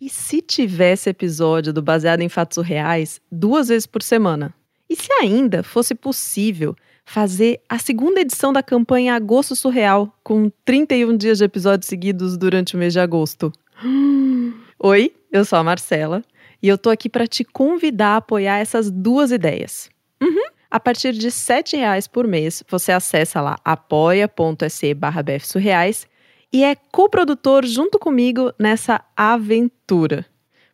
E se tivesse episódio do Baseado em Fatos Reais duas vezes por semana? E se ainda fosse possível fazer a segunda edição da campanha Agosto Surreal, com 31 dias de episódios seguidos durante o mês de agosto? Oi, eu sou a Marcela e eu tô aqui para te convidar a apoiar essas duas ideias. Uhum. A partir de R$ reais por mês, você acessa lá apoia.se barra bfsurreais e é coprodutor junto comigo nessa aventura.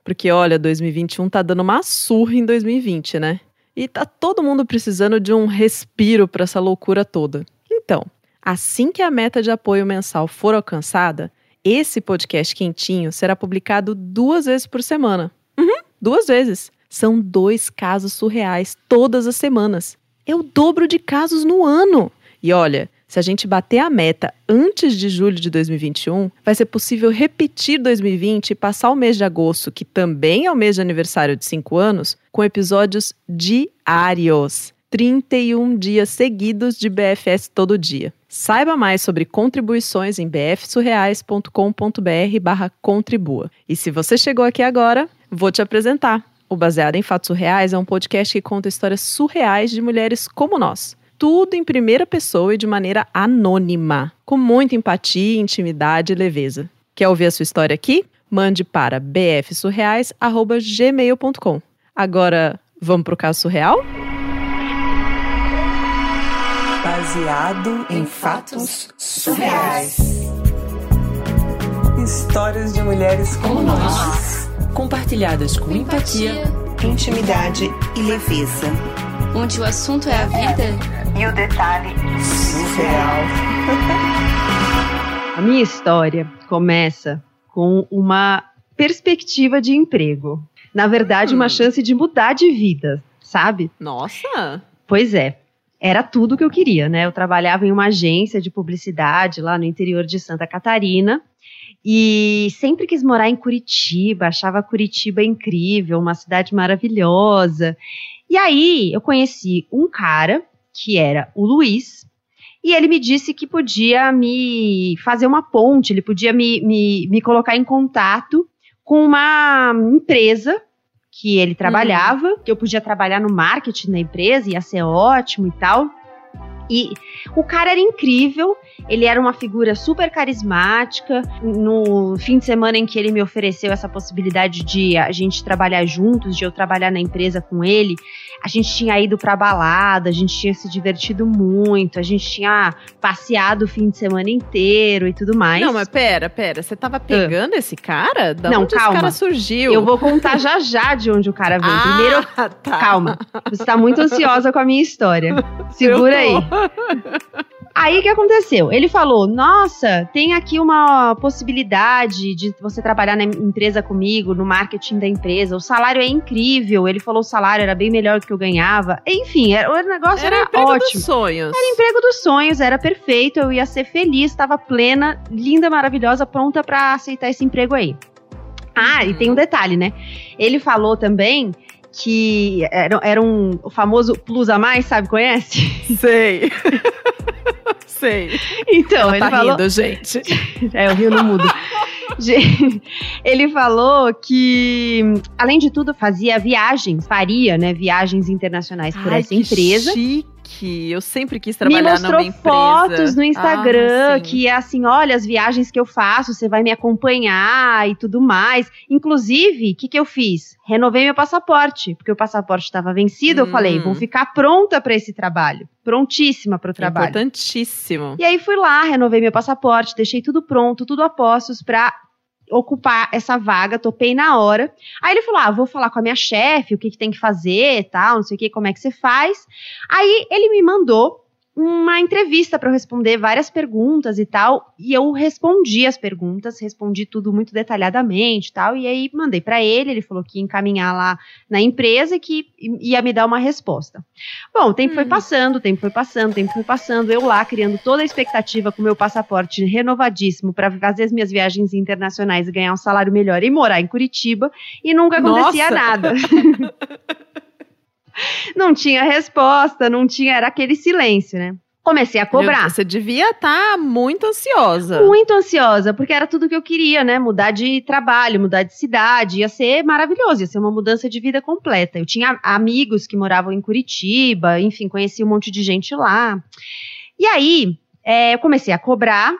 Porque olha, 2021 tá dando uma surra em 2020, né? E tá todo mundo precisando de um respiro para essa loucura toda. Então, assim que a meta de apoio mensal for alcançada, esse podcast quentinho será publicado duas vezes por semana. Uhum, duas vezes. São dois casos surreais todas as semanas. É o dobro de casos no ano. E olha, se a gente bater a meta antes de julho de 2021, vai ser possível repetir 2020 e passar o mês de agosto, que também é o mês de aniversário de 5 anos, com episódios diários. 31 dias seguidos de BFS todo dia. Saiba mais sobre contribuições em bfsurreais.com.br barra contribua. E se você chegou aqui agora, vou te apresentar. O Baseado em Fatos Surreais é um podcast que conta histórias surreais de mulheres como nós tudo em primeira pessoa e de maneira anônima, com muita empatia, intimidade e leveza. Quer ouvir a sua história aqui? Mande para bfsurreais@gmail.com. Agora, vamos pro caso surreal? Baseado em fatos surreais. Histórias de mulheres como nós, compartilhadas com empatia, intimidade e leveza. Onde o assunto é a vida e o detalhe surreal. A minha história começa com uma perspectiva de emprego. Na verdade, hum. uma chance de mudar de vida, sabe? Nossa! Pois é. Era tudo que eu queria, né? Eu trabalhava em uma agência de publicidade lá no interior de Santa Catarina. E sempre quis morar em Curitiba, achava Curitiba incrível, uma cidade maravilhosa. E aí eu conheci um cara que era o Luiz, e ele me disse que podia me fazer uma ponte, ele podia me, me, me colocar em contato com uma empresa que ele trabalhava, uhum. que eu podia trabalhar no marketing da empresa, ia ser ótimo e tal. E o cara era incrível, ele era uma figura super carismática. No fim de semana em que ele me ofereceu essa possibilidade de a gente trabalhar juntos, de eu trabalhar na empresa com ele, a gente tinha ido pra balada, a gente tinha se divertido muito, a gente tinha passeado o fim de semana inteiro e tudo mais. Não, mas pera, pera, você tava pegando uh. esse cara? Da Não, onde calma. esse cara surgiu? Eu vou contar já já de onde o cara veio. Ah, Primeiro, tá. calma. Você tá muito ansiosa com a minha história. Segura aí. Aí o que aconteceu? Ele falou: Nossa, tem aqui uma possibilidade de você trabalhar na empresa comigo, no marketing da empresa. O salário é incrível. Ele falou: o salário era bem melhor do que eu ganhava. Enfim, era, o negócio era, era emprego ótimo. dos sonhos. Era emprego dos sonhos, era perfeito. Eu ia ser feliz, estava plena, linda, maravilhosa, pronta para aceitar esse emprego aí. Ah, uhum. e tem um detalhe, né? Ele falou também que era, era um o famoso plus a mais, sabe? Conhece? Sei. Sei. Então, Ela ele tá falou. Rindo, gente. É, o rio não muda. ele falou que, além de tudo, fazia viagens, faria, né, viagens internacionais por Ai, essa empresa. Chique que eu sempre quis trabalhar numa empresa. Me mostrou fotos no Instagram, ah, que é assim, olha as viagens que eu faço, você vai me acompanhar e tudo mais. Inclusive, o que, que eu fiz? Renovei meu passaporte, porque o passaporte estava vencido, hum. eu falei, vou ficar pronta para esse trabalho. Prontíssima para o trabalho. Importantíssimo. E aí fui lá, renovei meu passaporte, deixei tudo pronto, tudo a postos para ocupar essa vaga, topei na hora. Aí ele falou: Ah, vou falar com a minha chefe, o que, que tem que fazer, tal, não sei o que, como é que você faz. Aí ele me mandou uma entrevista para eu responder várias perguntas e tal, e eu respondi as perguntas, respondi tudo muito detalhadamente e tal, e aí mandei para ele, ele falou que ia encaminhar lá na empresa e que ia me dar uma resposta. Bom, o tempo hum. foi passando, o tempo foi passando, o tempo foi passando, eu lá criando toda a expectativa com meu passaporte renovadíssimo para fazer as minhas viagens internacionais e ganhar um salário melhor e morar em Curitiba, e nunca acontecia Nossa. nada. não tinha resposta, não tinha, era aquele silêncio, né? Comecei a cobrar. Você devia estar muito ansiosa. Muito ansiosa, porque era tudo que eu queria, né? Mudar de trabalho, mudar de cidade, ia ser maravilhoso, ia ser uma mudança de vida completa. Eu tinha amigos que moravam em Curitiba, enfim, conheci um monte de gente lá. E aí, é, eu comecei a cobrar,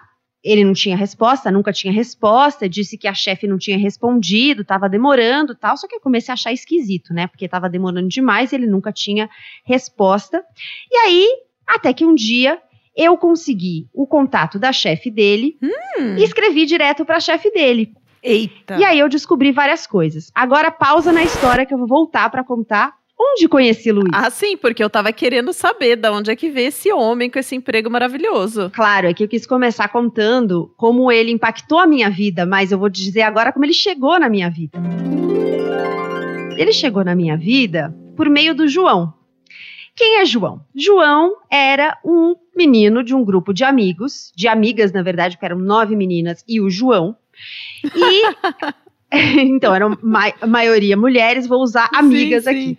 ele não tinha resposta, nunca tinha resposta, disse que a chefe não tinha respondido, estava demorando tal, só que eu comecei a achar esquisito, né? Porque estava demorando demais, ele nunca tinha resposta. E aí, até que um dia eu consegui o contato da chefe dele Hum. e escrevi direto para a chefe dele. Eita. E aí eu descobri várias coisas. Agora pausa na história que eu vou voltar para contar onde conheci Luiz. Ah, sim, porque eu tava querendo saber de onde é que veio esse homem com esse emprego maravilhoso. Claro, é que eu quis começar contando como ele impactou a minha vida, mas eu vou te dizer agora como ele chegou na minha vida. Ele chegou na minha vida por meio do João. Quem é João? João era um menino de um grupo de amigos, de amigas, na verdade, porque eram nove meninas e o João. E. então, eram ma maioria mulheres, vou usar amigas Sim, sim. aqui.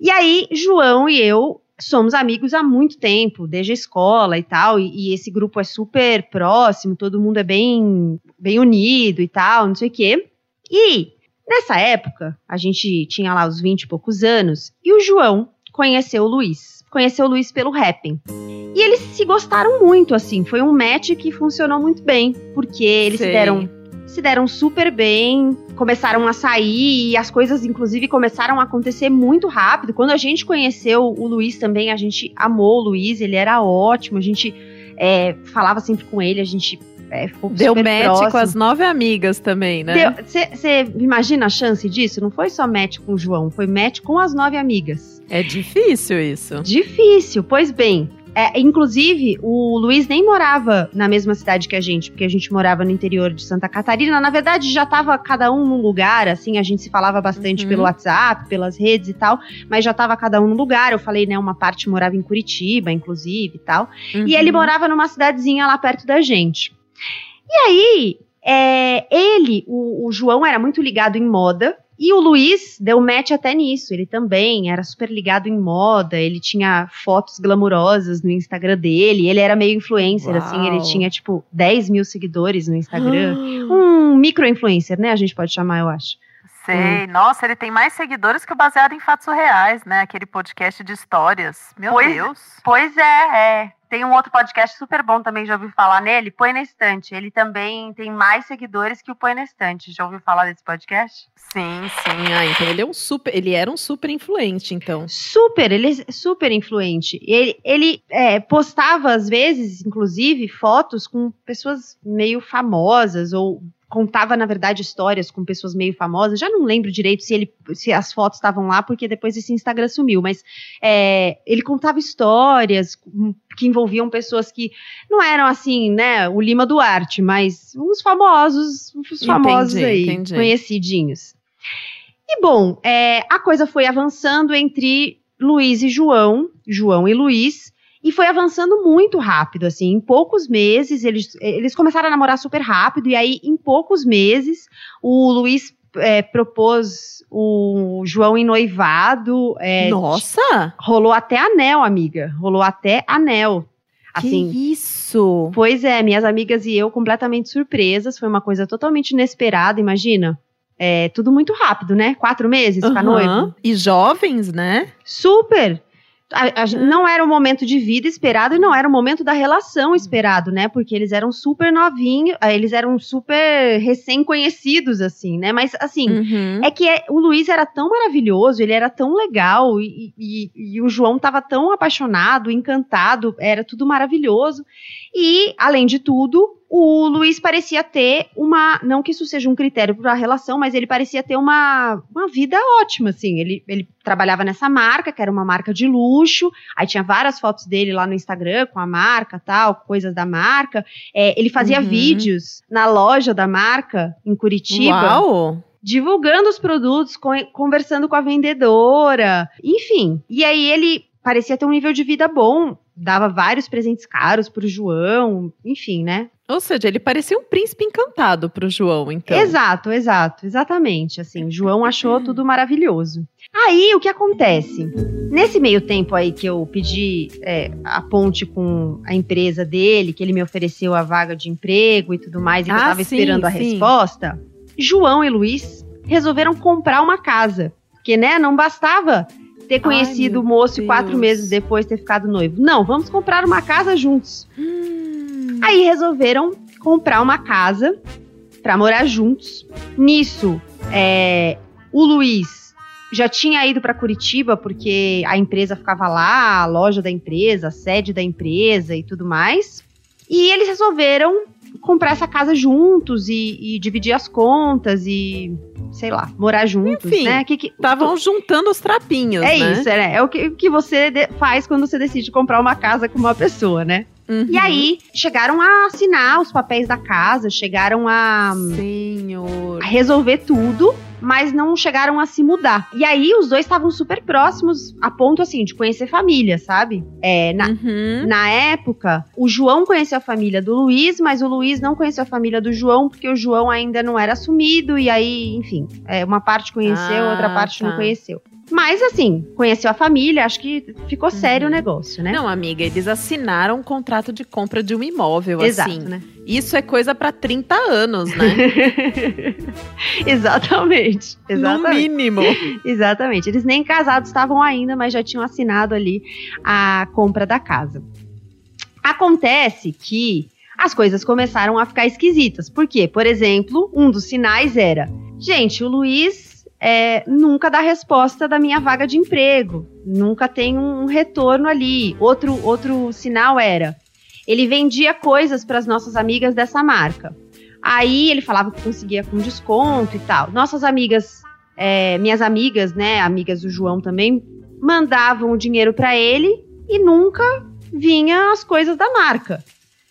E aí, João e eu somos amigos há muito tempo, desde a escola e tal, e, e esse grupo é super próximo, todo mundo é bem, bem unido e tal, não sei o quê. E nessa época, a gente tinha lá os 20 e poucos anos, e o João conheceu o Luiz. Conheceu o Luiz pelo rapping. E eles se gostaram muito, assim. Foi um match que funcionou muito bem, porque eles se deram se deram super bem, começaram a sair e as coisas, inclusive, começaram a acontecer muito rápido. Quando a gente conheceu o Luiz também, a gente amou o Luiz, ele era ótimo, a gente é, falava sempre com ele, a gente é, Deu match próximo. com as nove amigas também, né? Você imagina a chance disso? Não foi só match com o João, foi match com as nove amigas. É difícil isso. Difícil, pois bem. É, inclusive, o Luiz nem morava na mesma cidade que a gente, porque a gente morava no interior de Santa Catarina. Na verdade, já tava cada um num lugar, assim, a gente se falava bastante Uhum. pelo WhatsApp, pelas redes e tal, mas já tava cada um no lugar. Eu falei, né, uma parte morava em Curitiba, inclusive e tal. E ele Uhum. morava numa cidadezinha lá perto da gente. E aí, é, ele, o, o João, era muito ligado em moda. E o Luiz deu match até nisso. Ele também era super ligado em moda. Ele tinha fotos glamurosas no Instagram dele. Ele era meio influencer, Uau. assim. Ele tinha, tipo, 10 mil seguidores no Instagram. Um micro-influencer, né? A gente pode chamar, eu acho. Sei. Nossa, ele tem mais seguidores que o Baseado em Fatos Reais, né? Aquele podcast de histórias. Meu Pois- Deus. Pois é, é. Tem um outro podcast super bom também, já ouviu falar nele? Põe na Estante. Ele também tem mais seguidores que o Põe na Estante. Já ouviu falar desse podcast? Sim, Sim, ah, então ele é um super, ele era um super influente, então. Super, ele é super influente. Ele, ele é, postava, às vezes, inclusive, fotos com pessoas meio famosas, ou contava, na verdade, histórias com pessoas meio famosas. Já não lembro direito se, ele, se as fotos estavam lá, porque depois esse Instagram sumiu, mas é, ele contava histórias que envolviam pessoas que não eram assim, né, o Lima Duarte, mas uns famosos, uns famosos Entendi, aí, entendi. conhecidinhos. E bom, é, a coisa foi avançando entre Luiz e João, João e Luiz, e foi avançando muito rápido, assim, em poucos meses, eles, eles começaram a namorar super rápido, e aí, em poucos meses, o Luiz é, propôs o João em noivado, é, Nossa! rolou até anel, amiga, rolou até anel. Assim, que isso! Pois é, minhas amigas e eu completamente surpresas. Foi uma coisa totalmente inesperada, imagina. É tudo muito rápido, né? Quatro meses ficar Aham. noivo. E jovens, né? Super! A- a não era o momento de vida esperado e não era o momento da relação esperado, né? Porque eles eram super novinhos, ah, eles eram super recém-conhecidos, assim, né? Mas, assim, Uhum. é que é- o Luiz era tão maravilhoso, ele era tão legal, e, e- e o João tava tão apaixonado, encantado, era tudo maravilhoso. E, além de tudo, o Luiz parecia ter uma. Não que isso seja um critério para a relação, mas ele parecia ter uma, uma vida ótima, assim. Ele, ele trabalhava nessa marca, que era uma marca de luxo, aí tinha várias fotos dele lá no Instagram com a marca tal, coisas da marca. É, ele fazia Uhum. vídeos na loja da marca, em Curitiba Uau! divulgando os produtos, co- conversando com a vendedora, enfim. E aí ele parecia ter um nível de vida bom, dava vários presentes caros pro João, enfim, né? Ou seja, ele parecia um príncipe encantado pro João, então. Exato, exato, exatamente. Assim, João achou tudo maravilhoso. Aí o que acontece? Nesse meio tempo aí que eu pedi é, a ponte com a empresa dele, que ele me ofereceu a vaga de emprego e tudo mais, e eu Ah, tava sim, esperando a sim. resposta, João e Luiz resolveram comprar uma casa. Porque, né, não bastava ter conhecido meu o moço e quatro Deus. meses depois ter ficado noivo. Não, vamos comprar uma casa juntos. Hum. Aí resolveram comprar uma casa pra morar juntos. Nisso, é, o Luiz já tinha ido pra Curitiba porque a empresa ficava lá, a loja da empresa, a sede da empresa e tudo mais. E eles resolveram comprar essa casa juntos e, e dividir as contas e, sei lá, morar juntos, Enfim, né? Que, que, Estavam juntando os trapinhos, é né? isso, é, é o que, que você faz quando você decide comprar uma casa com uma pessoa, né? Uhum. E aí, chegaram a assinar os papéis da casa, chegaram a, Senhor. a resolver tudo, mas não chegaram a se mudar. E aí, os dois estavam super próximos, a ponto, assim, de conhecer família, sabe? É, na, Uhum. na época, o João conheceu a família do Luiz, mas o Luiz não conheceu a família do João, porque o João ainda não era assumido, e aí, enfim, é, uma parte conheceu, Ah, outra parte tá. não conheceu. Mas, assim, conheceu a família, acho que ficou sério o Uhum. negócio, né? Não, amiga, eles assinaram um contrato de compra de um imóvel, Exato, assim. né? Isso é coisa pra 30 anos, né? exatamente. no Exatamente. mínimo. Exatamente. Eles nem casados estavam ainda, mas já tinham assinado ali a compra da casa. Acontece que as coisas começaram a ficar esquisitas. Por quê? Por exemplo, um dos sinais era: gente, o Luiz é, nunca dá resposta da minha vaga de emprego, nunca tem um retorno ali. Outro, outro sinal era: ele vendia coisas para as nossas amigas dessa marca. Aí ele falava que conseguia com desconto e tal. Nossas amigas é, minhas amigas, né, amigas do João também, mandavam o dinheiro pra ele e nunca vinha as coisas da marca.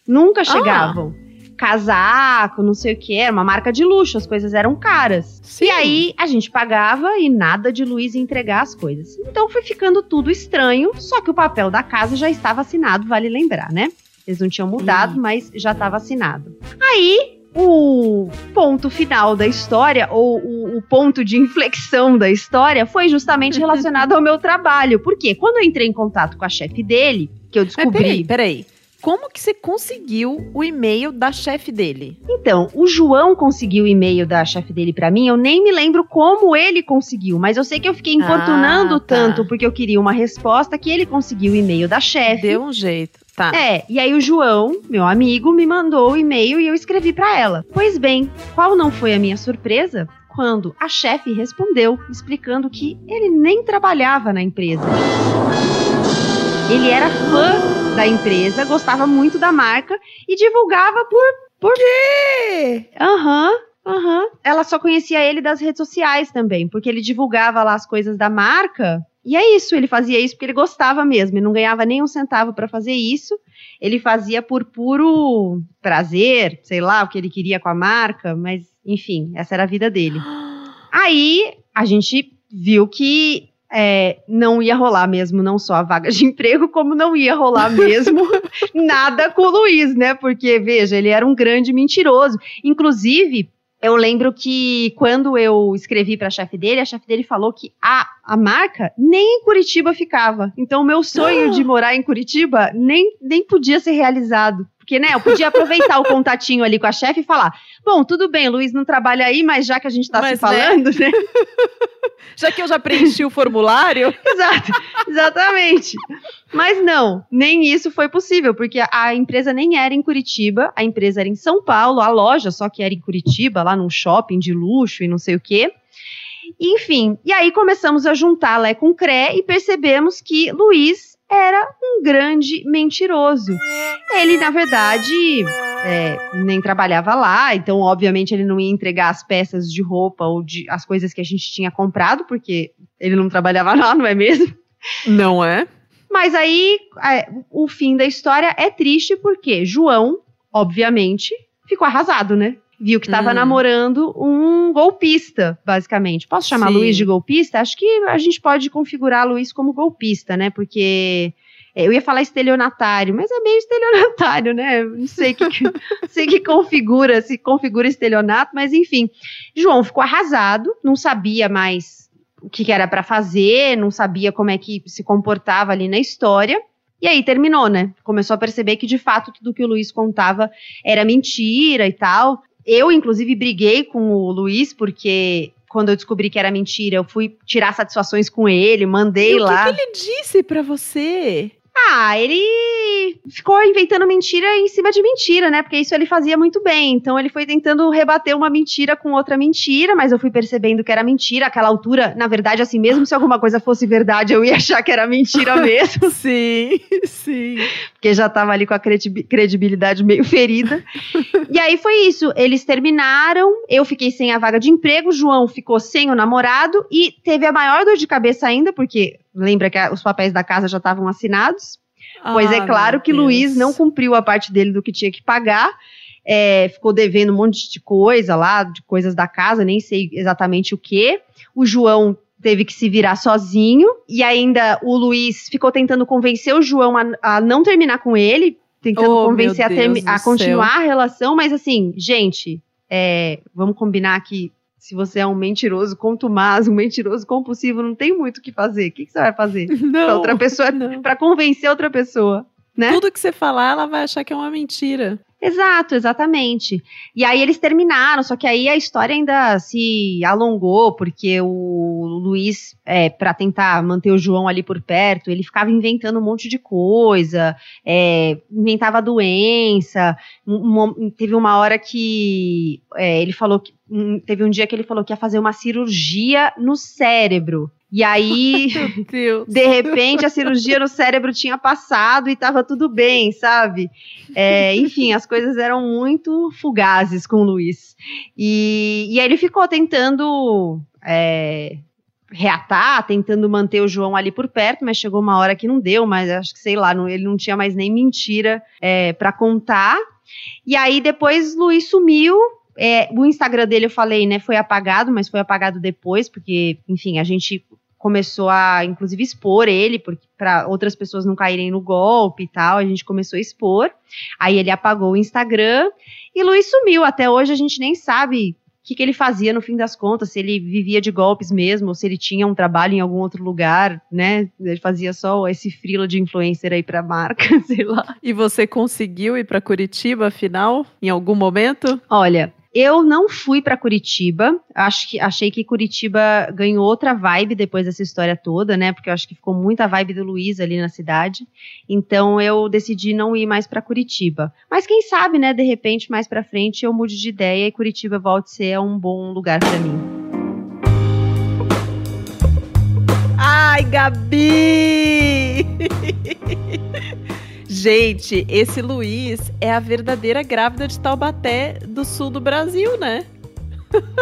Nunca chegavam. Casaco, não sei o que, era uma marca de luxo, as coisas eram caras. Sim. E aí a gente pagava e nada de Luiz entregar as coisas. Então foi ficando tudo estranho, só que o papel da casa já estava assinado, vale lembrar, né? Eles não tinham mudado, Ih. mas já estava assinado. Aí o ponto final da história, ou o, o ponto de inflexão da história, foi justamente relacionado ao meu trabalho. Porque quando eu entrei em contato com a chefe dele, que eu Mas peraí, descobri. peraí. Como que você conseguiu o e-mail da chefe dele? Então, o João conseguiu o e-mail da chefe dele pra mim, eu nem me lembro como ele conseguiu, mas eu sei que eu fiquei importunando Ah, tá. tanto porque eu queria uma resposta que ele conseguiu o e-mail da chefe. Deu um jeito. Tá. É, e aí o João, meu amigo, me mandou o e-mail e eu escrevi pra ela. Pois bem, qual não foi a minha surpresa? Quando a chefe respondeu, explicando que ele nem trabalhava na empresa. Ele era fã da empresa, gostava muito da marca e divulgava por. Por quê? Aham. Aham. Ela só conhecia ele das redes sociais também, porque ele divulgava lá as coisas da marca. E é isso, ele fazia isso porque ele gostava mesmo, ele não ganhava nem um centavo pra fazer isso. Ele fazia por puro prazer, sei lá, o que ele queria com a marca, mas enfim, essa era a vida dele. Aí a gente viu que é, não ia rolar mesmo, não só a vaga de emprego, como não ia rolar mesmo nada com o Luiz, né? Porque, veja, ele era um grande mentiroso. Inclusive, eu lembro que quando eu escrevi para a chefe dele, a chefe dele falou que a, a marca nem em Curitiba ficava. Então, o meu sonho de morar em Curitiba nem, nem podia ser realizado. Porque, né, eu podia aproveitar o contatinho ali com a chefe e falar: bom, tudo bem, Luiz não trabalha aí, mas já que a gente tá se falando, né? Já que eu já preenchi o formulário. Exato, exatamente. Mas não, nem isso foi possível, porque a, a empresa nem era em Curitiba, a empresa era em São Paulo, a loja só que era em Curitiba, lá num shopping de luxo e não sei o quê. Enfim, e aí começamos a juntar Lé com Cré e percebemos que Luiz era um grande mentiroso. Ele, na verdade, é, nem trabalhava lá, então, obviamente, ele não ia entregar as peças de roupa ou de, as coisas que a gente tinha comprado, porque ele não trabalhava lá, não é mesmo? Não é? Mas aí, é, o fim da história é triste porque João, obviamente, ficou arrasado, né? Viu que estava Hum. namorando um golpista, basicamente. Posso chamar Sim. Luiz de golpista? Acho que a gente pode configurar Luiz como golpista, né? Porque é, eu ia falar estelionatário, mas é meio estelionatário, né? Não sei que, que sei que configura, se configura estelionato, mas enfim. João ficou arrasado, não sabia mais o que, que era para fazer, não sabia como é que se comportava ali na história. E aí terminou, né? Começou a perceber que de fato tudo que o Luiz contava era mentira e tal. Eu, inclusive, briguei com o Luiz, porque quando eu descobri que era mentira, eu fui tirar satisfações com ele, mandei E o lá. que, que ele disse pra você? Ah, ele ficou inventando mentira em cima de mentira, né? Porque isso ele fazia muito bem. Então ele foi tentando rebater uma mentira com outra mentira, mas eu fui percebendo que era mentira. Aquela altura, na verdade, assim, mesmo se alguma coisa fosse verdade, eu ia achar que era mentira mesmo, Sim, sim. porque já tava ali com a credibi- credibilidade meio ferida. e aí foi isso. Eles terminaram, eu fiquei sem a vaga de emprego, João ficou sem o namorado e teve a maior dor de cabeça ainda, porque lembra que a- os papéis da casa já estavam assinados. Pois é Ah, claro que Luiz Deus. não cumpriu a parte dele do que tinha que pagar. é, ficou devendo um monte de coisa lá, de coisas da casa, nem sei exatamente o que. O João teve que se virar sozinho. E ainda o Luiz ficou tentando convencer o João a, a não terminar com ele. Tentando Oh, convencer a, a continuar a relação. Mas assim, gente, é, vamos combinar que se você é um mentiroso contumaz, um mentiroso compulsivo, não tem muito o que fazer. O que, que você vai fazer? Pra Não, outra pessoa, pra convencer outra pessoa. né? Tudo que você falar, ela vai achar que é uma mentira. Exato, exatamente. E aí eles terminaram, só que aí a história ainda se alongou, porque o Luiz, é, para tentar manter o João ali por perto, ele ficava inventando um monte de coisa, é, inventava doença. Um- um- teve uma hora que é, ele falou que. teve um dia que ele falou que ia fazer uma cirurgia no cérebro. E aí. De repente, a cirurgia no cérebro tinha passado e tava tudo bem, sabe? É, enfim, as coisas eram muito fugazes com o Luiz. E, e aí ele ficou tentando é, reatar, tentando manter o João ali por perto, mas chegou uma hora que não deu, mas acho que, sei lá, não- ele não tinha mais nem mentira é, para contar. E aí depois Luiz sumiu. É, o Instagram dele, eu falei, né, foi apagado, mas foi apagado depois, porque, enfim, a gente começou a, inclusive, expor ele, para outras pessoas não caírem no golpe e tal, a gente começou a expor. Aí ele apagou o Instagram e Luiz sumiu. Até hoje a gente nem sabe o que, que ele fazia no fim das contas, se ele vivia de golpes mesmo, ou se ele tinha um trabalho em algum outro lugar, né? Ele fazia só esse frila de influencer aí pra marca, sei lá. E você conseguiu ir pra Curitiba, afinal, em algum momento? Olha, eu não fui pra Curitiba. Acho que achei que Curitiba ganhou outra vibe depois dessa história toda, né? Porque eu acho que ficou muita vibe do Luiz ali na cidade. Então eu decidi não ir mais pra Curitiba. Mas quem sabe, né? De repente mais pra frente eu mude de ideia e Curitiba volte a ser um bom lugar pra mim. Ai, Gabi! Gente, esse Luiz é a verdadeira grávida de Taubaté do sul do Brasil, né?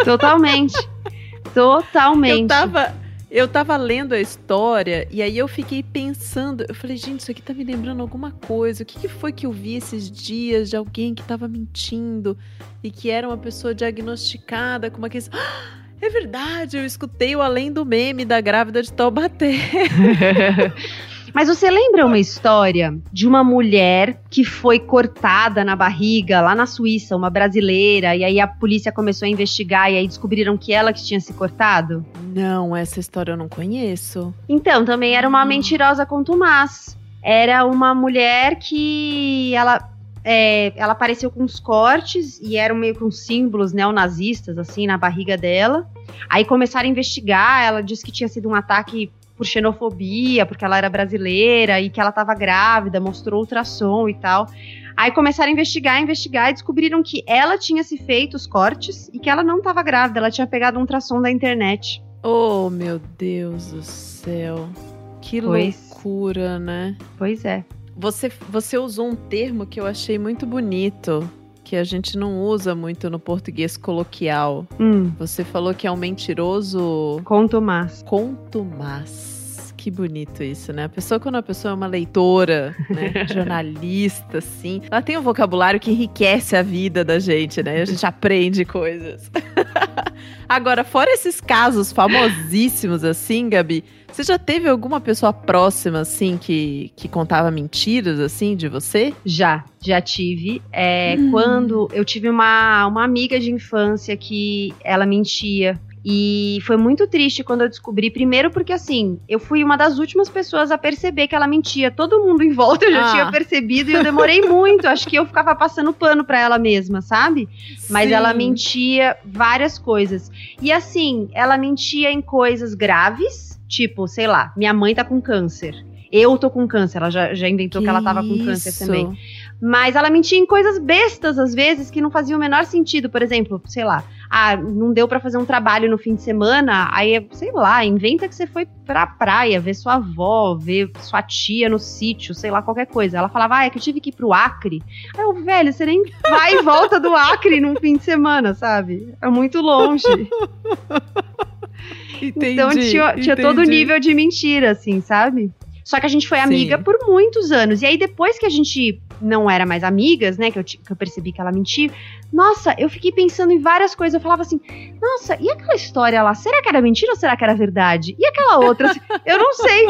Totalmente. Totalmente. Eu tava, eu tava lendo a história e aí eu fiquei pensando, eu falei, gente, isso aqui tá me lembrando alguma coisa. O que, que foi que eu vi esses dias de alguém que tava mentindo e que era uma pessoa diagnosticada com uma questão. Ah, é verdade, eu escutei o além do meme da grávida de Taubaté. Mas você lembra uma história de uma mulher que foi cortada na barriga lá na Suíça, uma brasileira, e aí a polícia começou a investigar e aí descobriram que ela que tinha se cortado? Não, essa história eu não conheço. Então, também era uma mentirosa contumaz. Era uma mulher que ela é, ela apareceu com uns cortes e eram meio com símbolos neonazistas assim na barriga dela. Aí começaram a investigar, ela disse que tinha sido um ataque por xenofobia, porque ela era brasileira e que ela estava grávida, mostrou ultrassom e tal. Aí começaram a investigar, investigar e descobriram que ela tinha se feito os cortes e que ela não estava grávida, ela tinha pegado um ultrassom da internet. Oh, meu Deus do céu. Que Pois. loucura, né? Pois é. Você, você usou um termo que eu achei muito bonito, que a gente não usa muito no português coloquial. Hum, Você falou que é um mentiroso contumaz. contumaz. Que bonito isso, né? A pessoa, quando a pessoa é uma leitora, né? jornalista, assim, ela tem um vocabulário que enriquece a vida da gente, né? A gente aprende coisas. Agora, fora esses casos famosíssimos assim, Gabi, você já teve alguma pessoa próxima, assim, que, que contava mentiras, assim, de você? Já, já tive. É, Quando eu tive uma, uma amiga de infância que ela mentia. E foi muito triste quando eu descobri. Primeiro, porque assim, eu fui uma das últimas pessoas a perceber que ela mentia. Todo mundo em volta já Ah. tinha percebido e eu demorei muito. Acho que eu ficava passando pano pra ela mesma, sabe? Mas Sim. ela mentia várias coisas. E assim, ela mentia em coisas graves, tipo, sei lá, minha mãe tá com câncer. Eu tô com câncer, ela já, já inventou que, ela tava com câncer isso? também. Mas ela mentia em coisas bestas, às vezes, que não faziam o menor sentido. Por exemplo, sei lá, ah, não deu pra fazer um trabalho no fim de semana, aí, sei lá, inventa que você foi pra praia ver sua avó, ver sua tia no sítio, sei lá, qualquer coisa. Ela falava, ah, é que eu tive que ir pro Acre. Aí eu, velho, você nem vai e volta do Acre num fim de semana, sabe? É muito longe. Entendi, então tinha, tinha todo o nível de mentira, assim, sabe? Só que a gente foi Sim. amiga por muitos anos. E aí, depois que a gente não era mais amigas, né? Que eu, que eu percebi que ela mentia. Nossa, eu fiquei pensando em várias coisas. Eu falava assim, nossa, e aquela história lá? Será que era mentira ou será que era verdade? E aquela outra? Assim, eu não sei.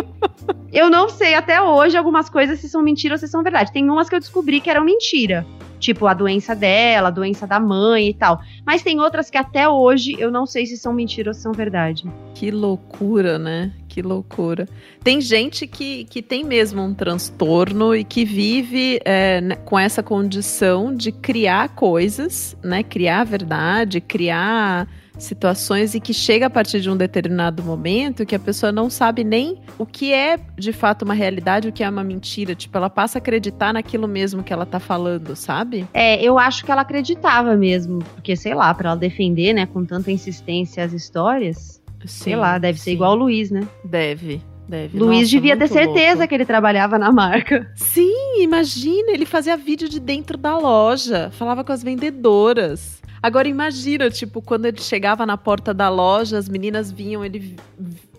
Eu não sei até hoje algumas coisas se são mentira ou se são verdade. Tem umas que eu descobri que eram mentira. Tipo, a doença dela, a doença da mãe e tal. Mas tem outras que até hoje eu não sei se são mentira ou se são verdade. Que loucura, né? Que loucura. Tem gente que, que tem mesmo um transtorno e que vive é, né, com essa condição de criar coisas, né? Criar verdade, criar situações e que chega a partir de um determinado momento que a pessoa não sabe nem o que é de fato uma realidade, o que é uma mentira. Tipo, ela passa a acreditar naquilo mesmo que ela tá falando, sabe? É, eu acho que ela acreditava mesmo, porque sei lá, pra ela defender, né, com tanta insistência as histórias, sei lá, deve ser sim. igual o Luiz, né? Deve, deve. Luiz Nossa, devia ter certeza louco. que ele trabalhava na marca. Sim, imagina, ele fazia vídeo de dentro da loja, falava com as vendedoras. Agora imagina, tipo, quando ele chegava na porta da loja, as meninas vinham, ele vi-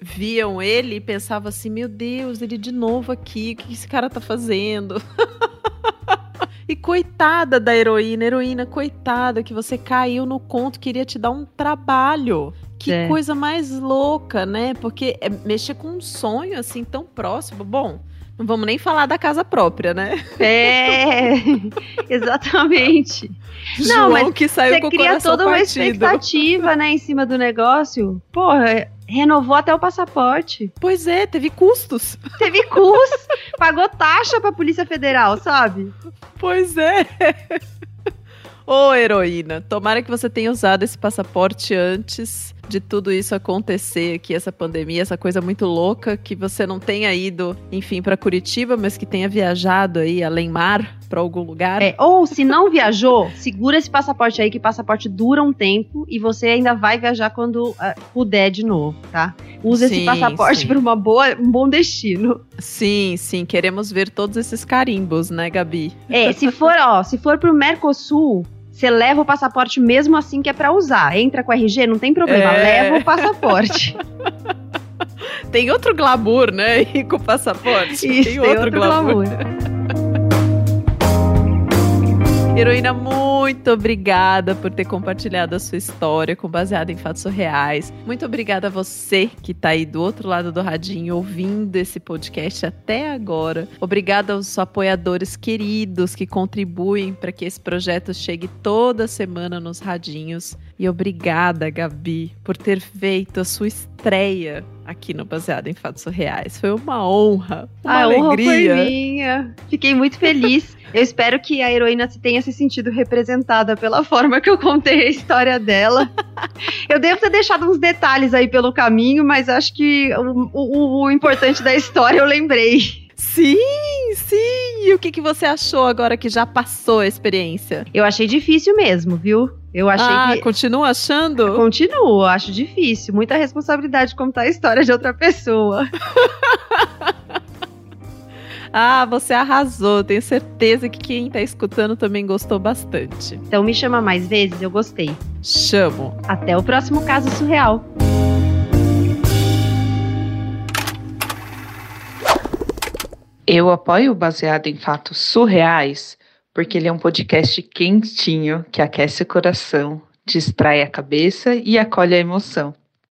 viam ele e pensavam assim: "Meu Deus, ele de novo aqui, o que esse cara tá fazendo?" E coitada da heroína, heroína, coitada, que você caiu no conto, queria te dar um trabalho. Que É. coisa mais louca, né? Porque é mexer com um sonho assim tão próximo. Bom, não vamos nem falar da casa própria, né? É, exatamente. Não, João mas que saiu Você com cria toda uma partido. expectativa, né, em cima do negócio. Porra, renovou até o passaporte. Pois é, teve custos. Teve custo, pagou taxa pra Polícia Federal, sabe? Pois é. Ô, heroína, tomara que você tenha usado esse passaporte antes de tudo isso acontecer aqui, essa pandemia, essa coisa muito louca, que você não tenha ido, enfim, para Curitiba, mas que tenha viajado aí além mar para algum lugar. É, ou se não viajou, segura esse passaporte aí, que passaporte dura um tempo e você ainda vai viajar quando ah, puder de novo, tá? Usa esse Sim, passaporte sim. para uma boa, um bom destino. Sim, sim, queremos ver todos esses carimbos, né, Gabi? É, se for, ó, se for pro Mercosul, você leva o passaporte mesmo assim que é pra usar. Entra com RG, não tem problema, É. leva o passaporte. Tem outro glamour, né? E com o passaporte. Isso, tem tem outro, outro glamour. glamour. Heroína, muito obrigada por ter compartilhado a sua história com baseada em fatos reais. Muito obrigada a você que está aí do outro lado do radinho ouvindo esse podcast até agora. Obrigada aos apoiadores queridos que contribuem para que esse projeto chegue toda semana nos radinhos. E obrigada, Gabi, por ter feito a sua estreia aqui no Baseado em Fatos Reais. Foi uma honra, uma a honra alegria. foi minha. Fiquei muito feliz. Eu espero que a heroína tenha se sentido representada pela forma que eu contei a história dela. Eu devo ter deixado uns detalhes aí pelo caminho, mas acho que o, o- o importante da história eu lembrei. Sim, sim. E o que, que você achou agora que já passou a experiência? Eu achei difícil mesmo, viu? Eu achei ah, que. continua achando? Continuo, acho difícil. Muita responsabilidade de contar a história de outra pessoa. Ah, você arrasou. Tenho certeza que quem tá escutando também gostou bastante. Então me chama mais vezes, eu gostei. Chamo. Até o próximo caso surreal. Eu apoio baseado em fatos surreais porque ele é um podcast quentinho que aquece o coração, distrai a cabeça e acolhe a emoção.